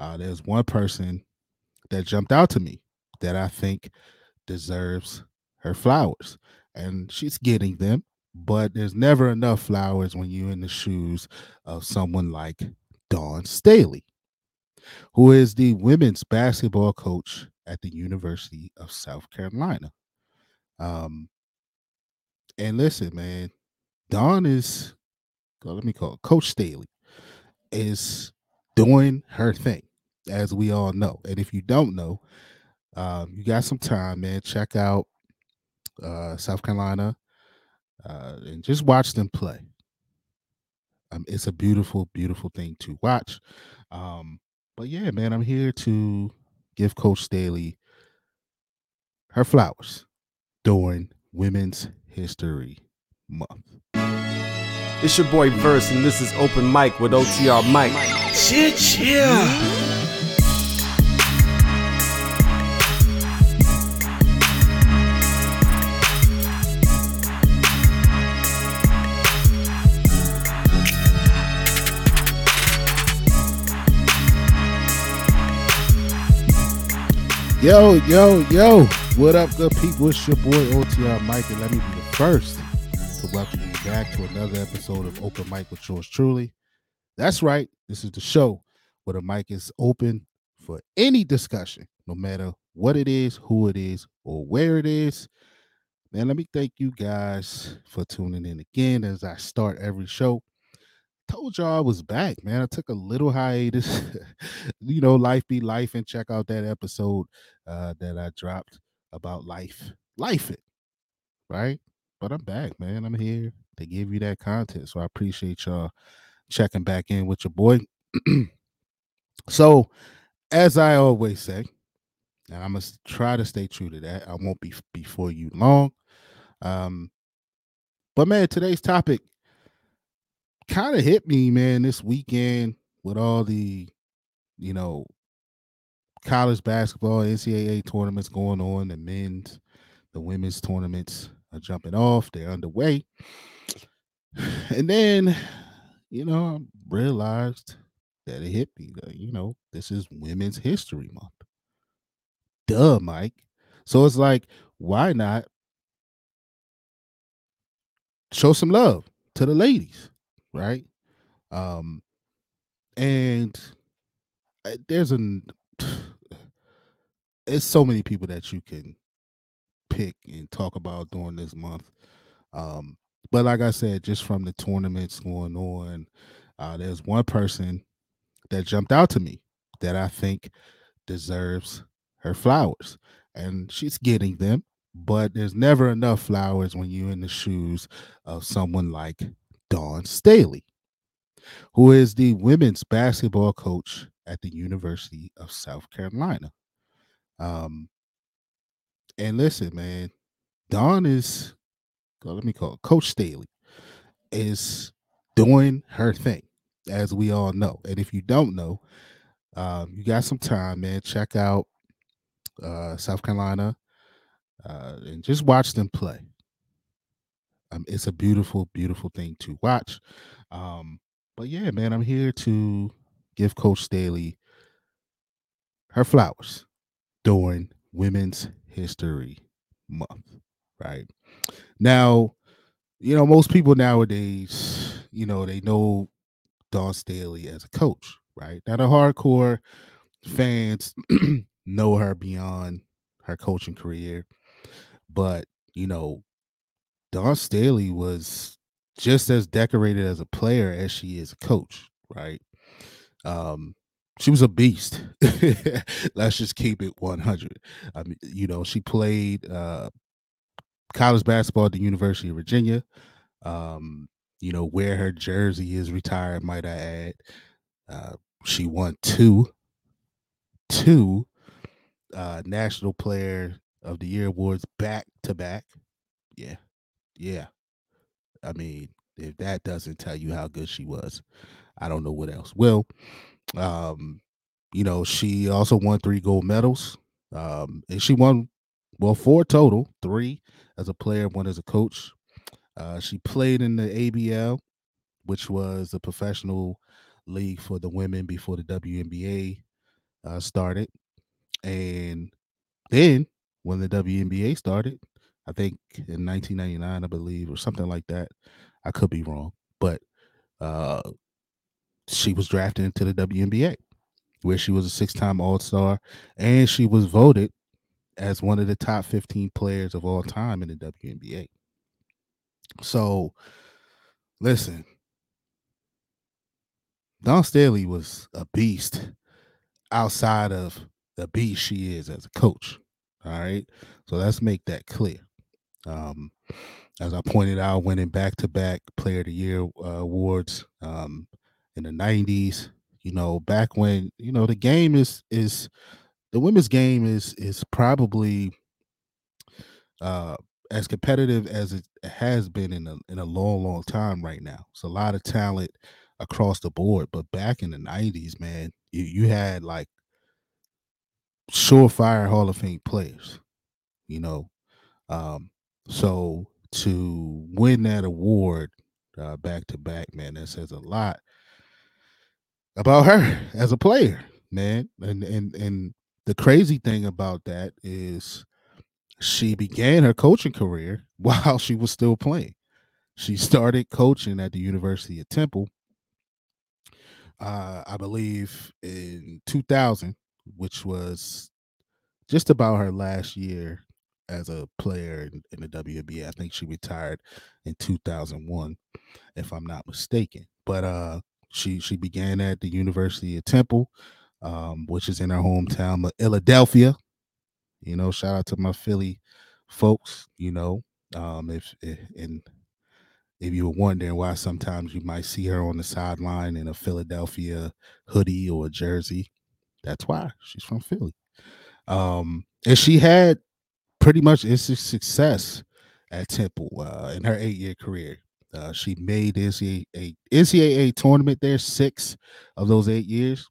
uh, there's one person that jumped out to me that I think deserves her flowers, and she's getting them. But there's never enough flowers when you're in the shoes of someone like Dawn Staley, who is the women's basketball coach at the University of South Carolina. Um, and listen, man, Dawn is, let me call it Coach Staley, is doing her thing, as we all know. And if you don't know, um, you got some time, man. Check out uh, South Carolina uh, and just watch them play. Um, it's a beautiful, beautiful thing to watch. Um, but yeah, man, I'm here to give Coach Staley her flowers during Women's History Month. It's your boy Verse, and this is Open Mic with OTR Mike. Shit, yeah. Yo, yo, yo. What up, good people? It's your boy OTR Mike, and let me be the first to welcome you back to another episode of Open Mic with yours truly. That's right. This is the show where the mic is open for any discussion, no matter what it is, who it is, or where it is. Man, let me thank you guys for tuning in again as I start every show told y'all I was back, man. I took a little hiatus. you know, life be life, and check out that episode uh, that I dropped about life, life it, right? But I'm back, man. I'm here to give you that content, so I appreciate y'all checking back in with your boy. so, as I always say, and I must try to stay true to that. I won't be before you long. Um, but man, today's topic kind of hit me, man, this weekend with all the, you know, college basketball, NCAA tournaments going on, the men's, the women's tournaments are jumping off, they're underway. And then, you know, I realized that it hit me that, you know, this is Women's History Month. Duh, Mike. So it's like, why not show some love to the ladies? Right? Um, and uh, there's an it's so many people that you can pick and talk about during this month. Um, but like I said, just from the tournaments going on, uh, there's one person that jumped out to me that I think deserves her flowers, and she's getting them. But there's never enough flowers when you're in the shoes of someone like Dawn Staley, who is the women's basketball coach at the University of South Carolina. Um, and listen, man, Dawn is, let me call it Coach Staley, is doing her thing, as we all know. And if you don't know, um, you got some time, man. Check out uh, South Carolina uh, and just watch them play. Um, it's a beautiful, beautiful thing to watch. Um, but yeah, man, I'm here to give Coach Staley her flowers during Women's History Month. Right now, you know, most people nowadays, you know, they know Dawn Staley as a coach, right? Now, the hardcore fans know her beyond her coaching career, but you know, Dawn Staley was just as decorated as a player as she is a coach, right? Um, she was a beast. Let's just keep it 100. I mean, you know, she played uh, college basketball at the University of Virginia. Um, you know, where her jersey is retired, might I add. Uh, she won two, two uh, National Player of the Year awards back to back. Yeah, yeah. I mean, if that doesn't tell you how good she was, I don't know what else will. Um, you know, she also won three gold medals. Um, and she won well four total, three as a player, one as a coach. Uh, she played in the ABL, which was the professional league for the women before the WNBA uh, started, and then when the WNBA started, I think in 1999, I believe, or something like that. I could be wrong, but uh, she was drafted into the WNBA, where she was a six-time All-Star, and she was voted as one of the top 15 players of all time in the WNBA. So, listen, Dawn Staley was a beast outside of the beast she is as a coach. All right. So let's make that clear. Um, as I pointed out, winning back to back player of the year uh, awards um, in the 90s, you know, back when, you know, the game is, is, the women's game is, is probably uh, as competitive as it has been in a, in a long, long time right now. It's a lot of talent across the board. But back in the 90s, man, you, you had like surefire Hall of Fame players, you know. Um, so to win that award uh, back to back, man, that says a lot about her as a player, man. And and and the crazy thing about that is she began her coaching career while she was still playing. She started coaching at the University of Temple, uh, I believe, in 2000, which was just about her last year as a player in, in the WNBA. I think she retired in 2001, if I'm not mistaken. But uh, she she began at the University of Temple, um, which is in her hometown of Philadelphia. You know, shout out to my Philly folks. You know, um, if, if and if you were wondering why sometimes you might see her on the sideline in a Philadelphia hoodie or jersey, that's why she's from Philly. Um, and she had pretty much instant success at Temple uh, in her eight year career. Uh, she made NCAA, NCAA tournament there six of those eight years.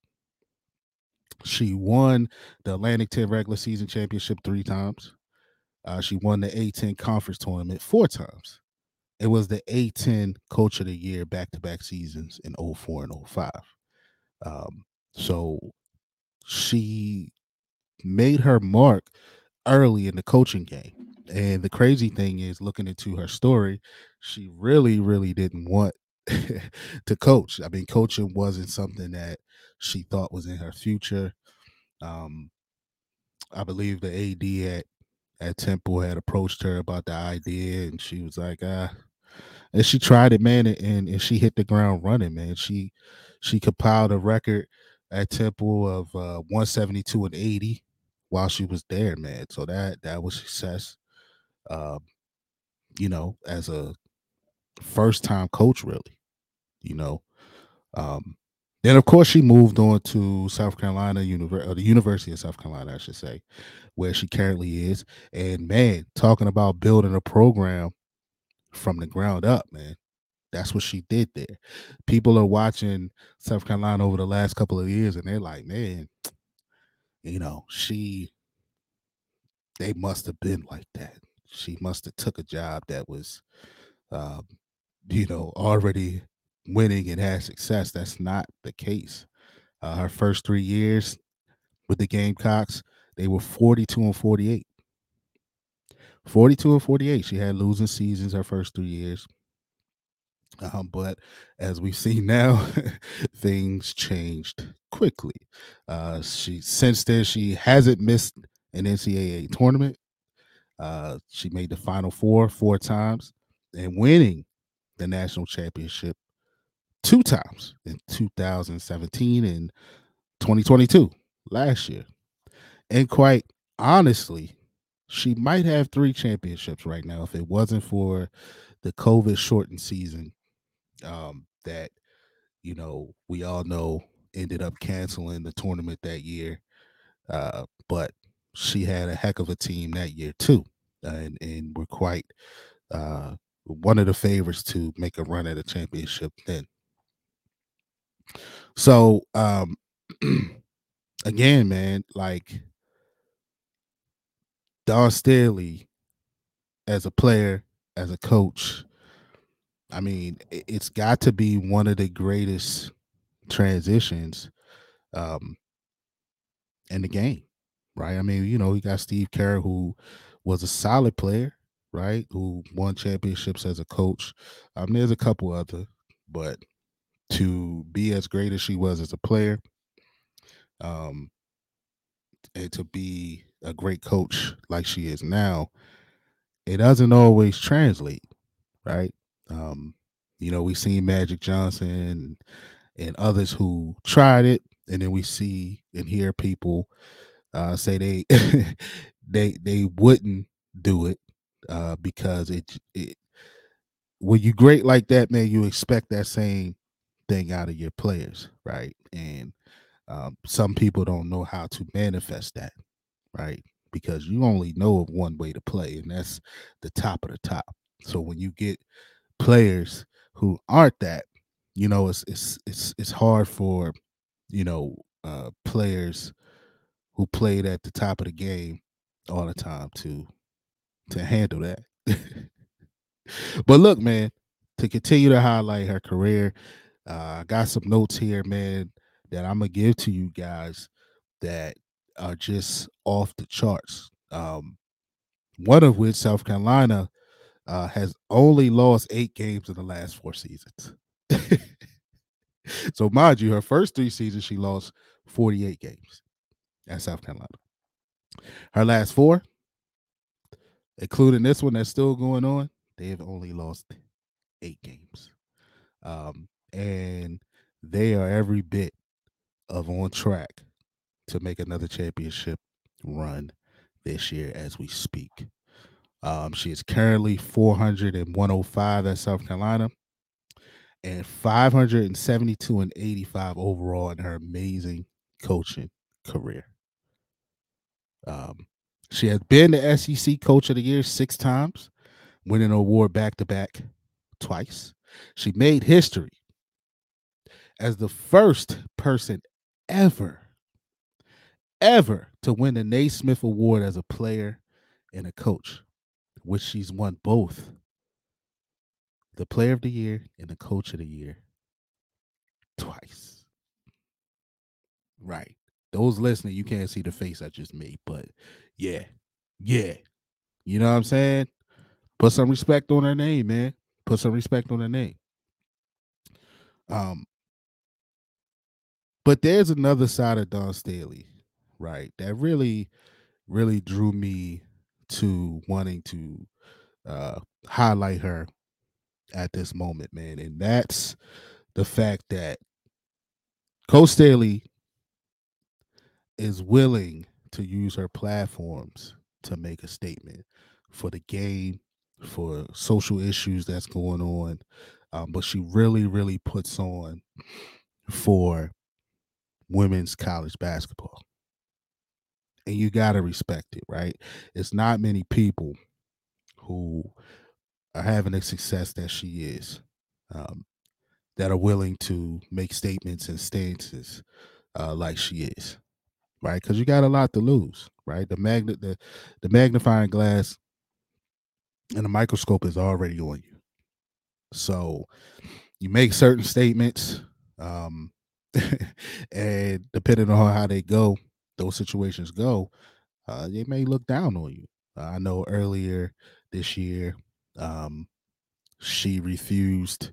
She won the Atlantic 10 regular season championship three times. Uh, she won the A10 conference tournament four times. It was the A10 coach of the year back to back seasons in 04 and 05. Um, so she made her mark early in the coaching game. And the crazy thing is, looking into her story, she really, really didn't want to coach. I mean, coaching wasn't something that she thought was in her future. Um, I believe the AD at at Temple had approached her about the idea, and she was like, "Ah." And she tried it, man, and and she hit the ground running, man. She she compiled a record at Temple of uh, 172 and 80 while she was there, man. So that that was success. Um, you know, as a first time coach, really. You know, um, then of course she moved on to South Carolina University, the University of South Carolina, I should say, where she currently is. And man, talking about building a program from the ground up, man. That's what she did there. People are watching South Carolina over the last couple of years, and they're like, man, you know, she they must have been like that. She must have took a job that was um, you know, already winning and had success. That's not the case. Uh, her first three years with the Gamecocks, they were 42 and 48. 42 and 48. She had losing seasons her first three years. Um, but as we see now, things changed quickly. Uh, she since then she hasn't missed an NCAA tournament. Uh, she made the Final Four four times and winning the national championship two times in 2017 and 2022 last year. And quite honestly, she might have three championships right now if it wasn't for the COVID shortened season um, that, you know, we all know ended up canceling the tournament that year. Uh, but she had a heck of a team that year too. And, and we're quite uh, one of the favorites to make a run at a championship then. So um again, man, like Dawn Staley as a player, as a coach, I mean, it's got to be one of the greatest transitions um in the game, right? I mean, you know, you got Steve Kerr who was a solid player, right? Who won championships as a coach. Um, there's a couple other, but to be as great as she was as a player, um, and to be a great coach like she is now, it doesn't always translate, right? Um, you know, we seen Magic Johnson and others who tried it, and then we see and hear people uh, say they they they wouldn't do it uh, because it it when you great like that, man, you expect that same thing out of your players, right? And um, some people don't know how to manifest that, right? Because you only know of one way to play, and that's the top of the top. So when you get players who aren't that, you know, it's it's it's it's hard for you know uh, players who played at the top of the game all the time to to handle that. but look, man, to continue to highlight her career, uh, I got some notes here, man, that I'm gonna give to you guys that are just off the charts. Um, one of which South Carolina uh, has only lost eight games in the last four seasons. so, mind you, her first three seasons she lost 48 games at South Carolina. Her last four, including this one that's still going on, they have only lost eight games. Um, and they are every bit of on track to make another championship run this year as we speak. Um, she is currently 400 and 105 at South Carolina and 572 and 85 overall in her amazing coaching career. Um, she has been the SEC Coach of the Year six times, winning an award back to back twice. She made history as the first person ever, ever to win the Naismith Award as a player and a coach, which she's won both the Player of the Year and the Coach of the Year twice. Right. Those listening, you can't see the face I just made, but yeah, yeah. You know what I'm saying? Put some respect on her name, man. Put some respect on her name. Um, but there's another side of Dawn Staley, right? That really, really drew me to wanting to uh highlight her at this moment, man. And that's the fact that Coach Staley is willing to use her platforms to make a statement for the game, for social issues that's going on. Um, but she really, really puts on for women's college basketball. And you got to respect it, right? It's not many people who are having the success that she is um, that are willing to make statements and stances uh, like she is right? Because you got a lot to lose, right? The magnet, the the magnifying glass and the microscope is already on you. So you make certain statements, um, and depending on how they go, those situations go, uh, they may look down on you. Uh, I know earlier this year, um, she refused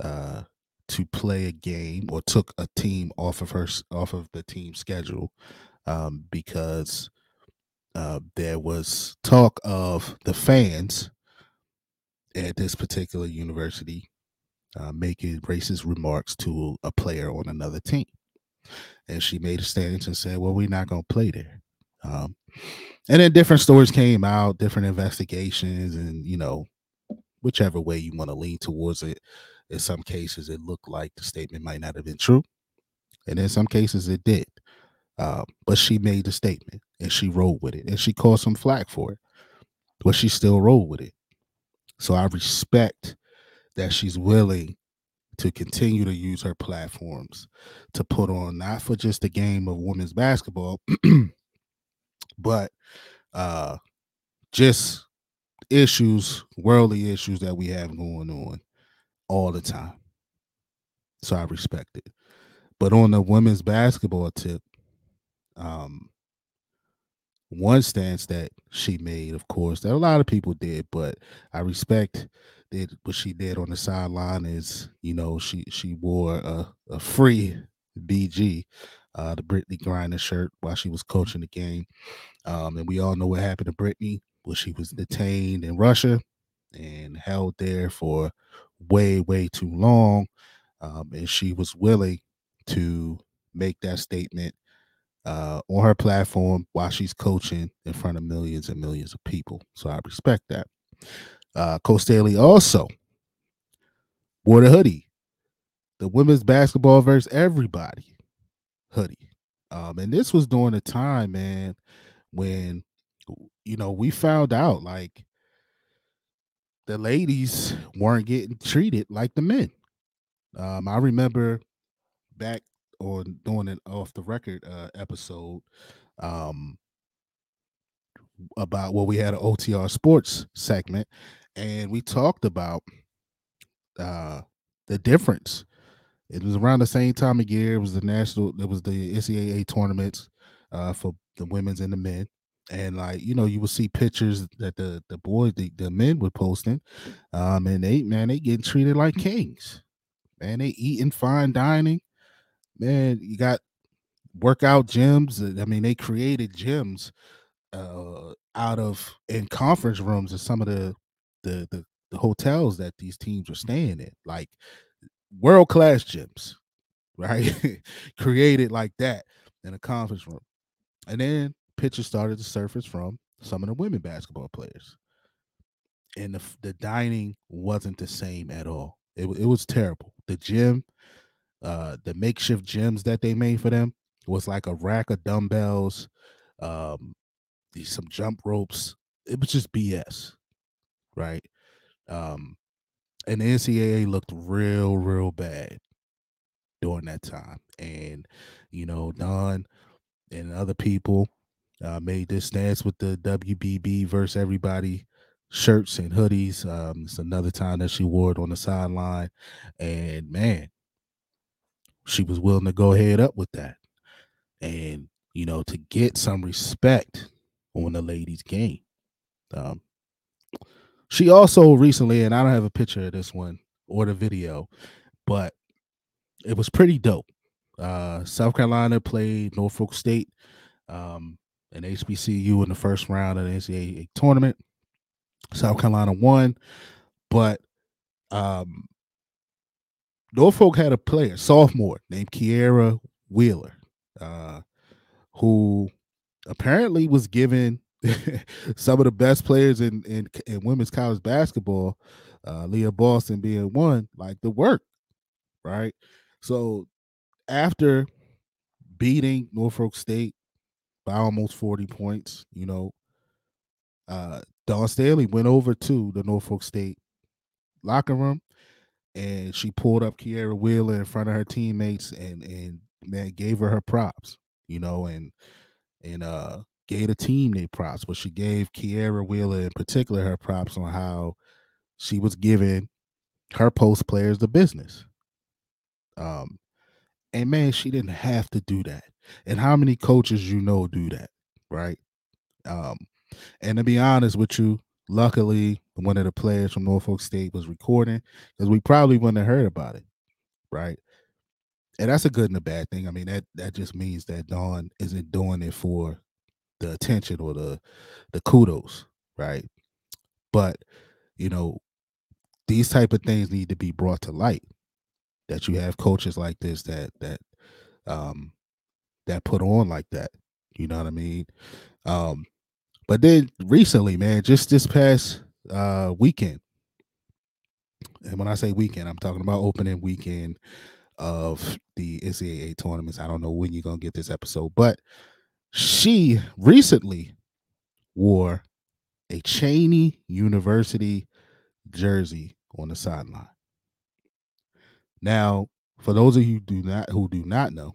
uh, to play a game or took a team off of her off of the team schedule um, because uh, there was talk of the fans at this particular university uh, making racist remarks to a player on another team. And she made a stance and said, Well, we're not going to play there. Um, and then different stories came out, different investigations, and you know, whichever way you want to lean towards it. In some cases, it looked like the statement might not have been true. And in some cases, it did. Um, but she made the statement and she rolled with it and she caught some flack for it, but she still rolled with it. So I respect that she's willing to continue to use her platforms to put on not for just the game of women's basketball, but uh, just issues, worldly issues that we have going on all the time. So I respect it. But on the women's basketball tip, Um, one stance that she made, of course, that a lot of people did, but I respect that what she did on the sideline is, you know, she she wore a, a free BG, uh, the Brittney Griner shirt while she was coaching the game. Um, and we all know what happened to Brittney. Well, she was detained in Russia and held there for way, way too long. Um, and she was willing to make that statement uh, on her platform while she's coaching in front of millions and millions of people. So I respect that. Uh, Coach Staley also wore the hoodie, the women's basketball versus everybody hoodie. Um, and this was during a time, man, when you know we found out like the ladies weren't getting treated like the men. Um, I remember back on doing an off the record uh, episode um, about well, we had an OTR sports segment, and we talked about uh, the difference. It was around the same time of year. It was the national. It was the NCAA tournaments uh, for the women's and the men, and like you know, you would see pictures that the the boys, the, the men were posting, um, and they man, they getting treated like kings. Man, they eating fine dining. Man, you got workout gyms. I mean, they created gyms uh, out of in conference rooms of some of the the the, the hotels that these teams are staying in, like world class gyms, right? created like that in a conference room, and then pictures started to surface from some of the women basketball players, and the the dining wasn't the same at all. It it was terrible. The gym, uh, the makeshift gyms that they made for them was like a rack of dumbbells, um, some jump ropes. It was just BS, right? Um, and the NCAA looked real, real bad during that time. And you know, Dawn and other people uh, made this stance with the WBB versus everybody shirts and hoodies. Um, it's another time that she wore it on the sideline, and man, she was willing to go ahead up with that, and you know, to get some respect on the ladies' game. Um, she also recently, and I don't have a picture of this one or the video, but it was pretty dope. Uh, South Carolina played Norfolk State, um, and HBCU in the first round of the NCAA tournament. South Carolina won, but um, Norfolk had a player, sophomore named Kiera Wheeler, uh, who apparently was given some of the best players in, in, in women's college basketball, uh, Aliyah Boston being one, like the work, right? So after beating Norfolk State by almost 40 points, you know, uh, Dawn Staley went over to the Norfolk State locker room and she pulled up Kiera Wheeler in front of her teammates and and man gave her her props, you know, and and uh gave the team their props, but she gave Kiera Wheeler in particular her props on how she was giving her post players the business. Um and man, she didn't have to do that. And how many coaches you know do that, right? Um and to be honest with you, luckily one of the players from Norfolk State was recording because we probably wouldn't have heard about it, right? And that's a good and a bad thing. I mean, that that just means that Dawn isn't doing it for the attention or the the kudos, right? But you know, these type of things need to be brought to light. That you have coaches like this that that um that put on like that. You know what I mean? Um, but then recently, man, just this past uh weekend, and when I say weekend, I'm talking about opening weekend of the NCAA tournaments. I don't know when you're gonna get this episode, but she recently wore a Cheyney University jersey on the sideline. Now, for those of you do not who do not know,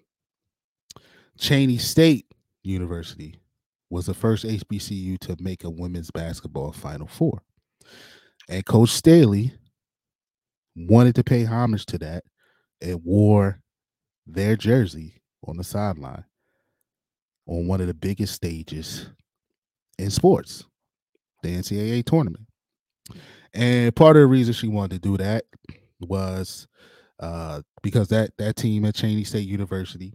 Cheyney State University was the first HBCU to make a women's basketball Final Four. And Coach Staley wanted to pay homage to that and wore their jersey on the sideline. On one of the biggest stages in sports, the NCAA tournament. And part of the reason she wanted to do that was uh, because that that team at Cheyney State University,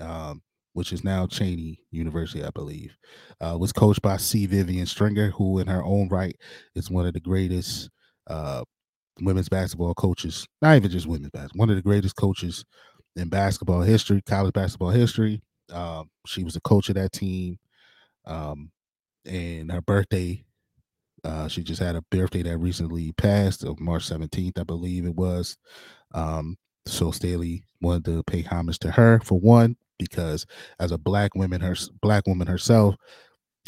um, which is now Cheyney University, I believe, uh, was coached by C. Vivian Stringer, who in her own right is one of the greatest uh, women's basketball coaches, not even just women's basketball, one of the greatest coaches in basketball history, college basketball history. Um, she was a coach of that team. Um, and her birthday, uh, she just had a birthday that recently passed of March 17th, I believe it was. Um, so Staley wanted to pay homage to her for one, because as a black woman, her black woman herself,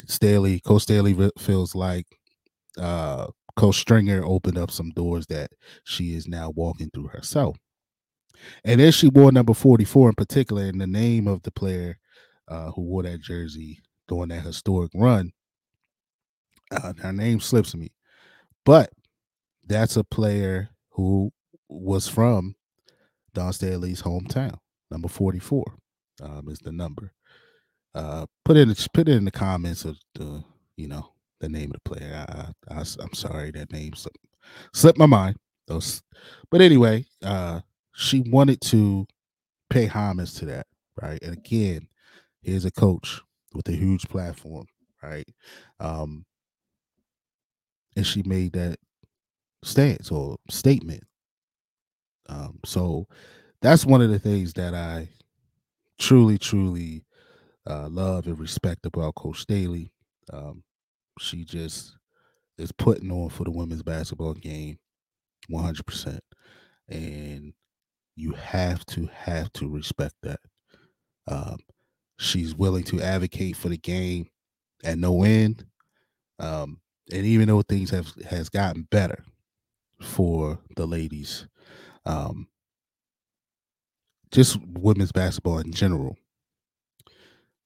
Staley, Coach Staley feels like uh, Coach Stringer opened up some doors that she is now walking through herself. And then she wore number 44 in particular, and the name of the player uh, who wore that jersey during that historic run, uh, her name slips me. But that's a player who was from Dawn Staley's hometown. Number 44 um, is the number. Uh, put in put it in the comments of the you know the name of the player. I, I, am sorry that name slipped, slipped my mind. Those, but anyway, uh, she wanted to pay homage to that, right? And again, here's a coach with a huge platform, right? Um, and she made that stance or statement. Um, so that's one of the things that I truly, truly uh, love and respect about Coach Staley. Um, she just is putting on for the women's basketball game 100%. And you have to have to respect that. Um, she's willing to advocate for the game at no end. Um, and even though things have has gotten better for the ladies, um, just women's basketball in general,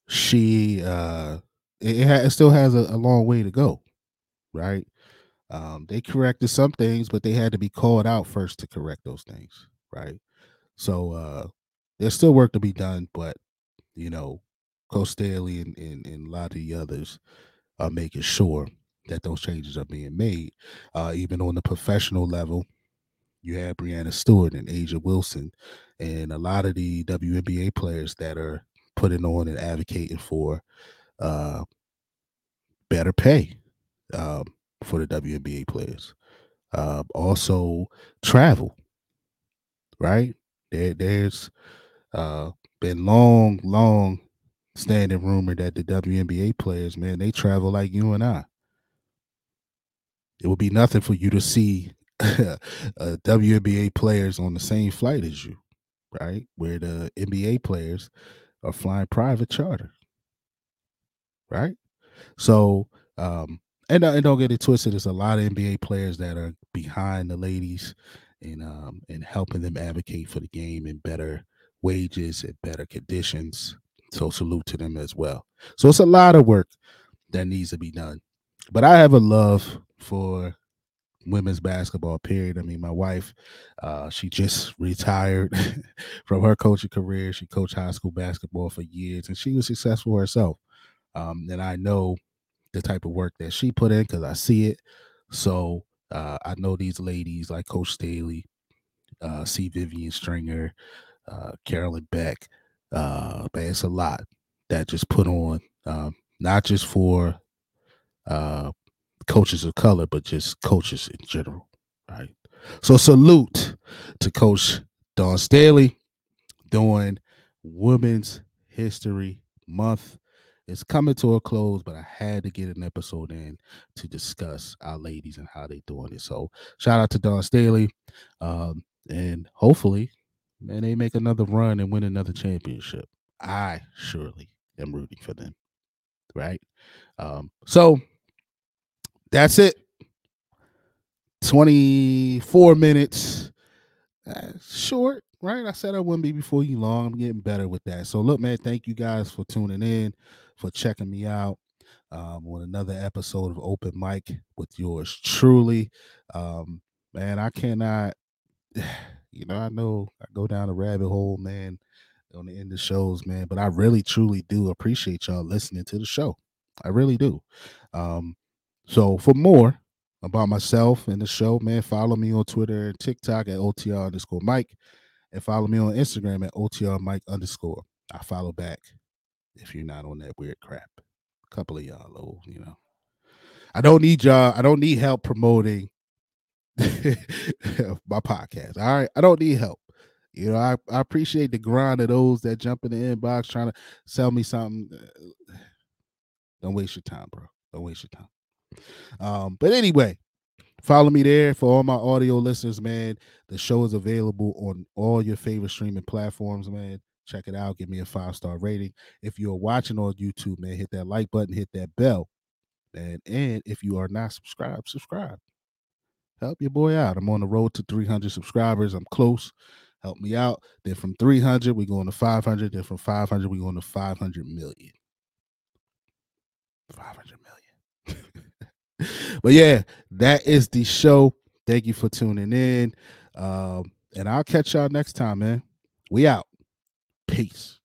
she uh, it, ha- it still has a, a, long way to go, right? Um, they corrected some things, but they had to be called out first to correct those things, right? So uh, there's still work to be done, but you know, Coach Staley and, and, and a lot of the others are making sure that those changes are being made. Uh, even on the professional level, you have Breanna Stewart and A'ja Wilson, and a lot of the WNBA players that are putting on and advocating for uh, better pay um, for the WNBA players. Uh, also, travel, right? There, there's uh, been long, long standing rumor that the WNBA players, man, they travel like you and I. It would be nothing for you to see uh, WNBA players on the same flight as you, right? Where the NBA players are flying private charter, right? So, um, and, uh, and don't get it twisted. There's a lot of NBA players that are behind the ladies and um, and helping them advocate for the game and better wages and better conditions. So salute to them as well. So it's a lot of work that needs to be done. But I have a love for women's basketball period i mean my wife uh, she just retired from her coaching career she coached high school basketball for years and she was successful herself um, and i know the type of work that she put in because i see it so uh, I know these ladies like Coach Staley, uh, C. Vivian Stringer, uh, Carolyn Peck. Uh, it's a lot that just put on, um, not just for uh, coaches of color, but just coaches in general. Right. So salute to Coach Dawn Staley doing Women's History Month it's coming to a close, but I had to get an episode in to discuss our ladies and how they're doing it. So shout out to Dawn Staley. Um, and hopefully, man, they make another run and win another championship. I surely am rooting for them. Right. Um, so that's it. 24 minutes. Uh, short, right? I said I wouldn't be before you long. I'm getting better with that. So look, man, thank you guys for tuning in for checking me out um, on another episode of Open Mic with yours truly. Um, man, I cannot, you know, I know I go down a rabbit hole, man. on the end of shows, man. But I really truly do appreciate y'all listening to the show. I really do. Um, so for more about myself and the show, man, follow me on Twitter and TikTok at OTR underscore Mike. And follow me on Instagram at OTR Mike underscore. I follow back if you're not on that weird crap. A couple of y'all, oh, you know. I don't need y'all. I don't need help promoting my podcast. All right. I don't need help. You know, I, I appreciate the grind of those that jump in the inbox trying to sell me something. Don't waste your time, bro. Don't waste your time. Um, but anyway, follow me there for all my audio listeners, man. The show is available on all your favorite streaming platforms, man. Check it out. Give me a five star rating. If you're watching on YouTube, man, hit that like button, hit that bell, man. And if you are not subscribed, subscribe. Help your boy out. I'm on the road to 300 subscribers. I'm close. Help me out. Then from 300, we going to 500. Then from 500, we going to 500 million. 500 million. but yeah, that is the show. Thank you for tuning in. Um, and I'll catch y'all next time, man. We out. Peace.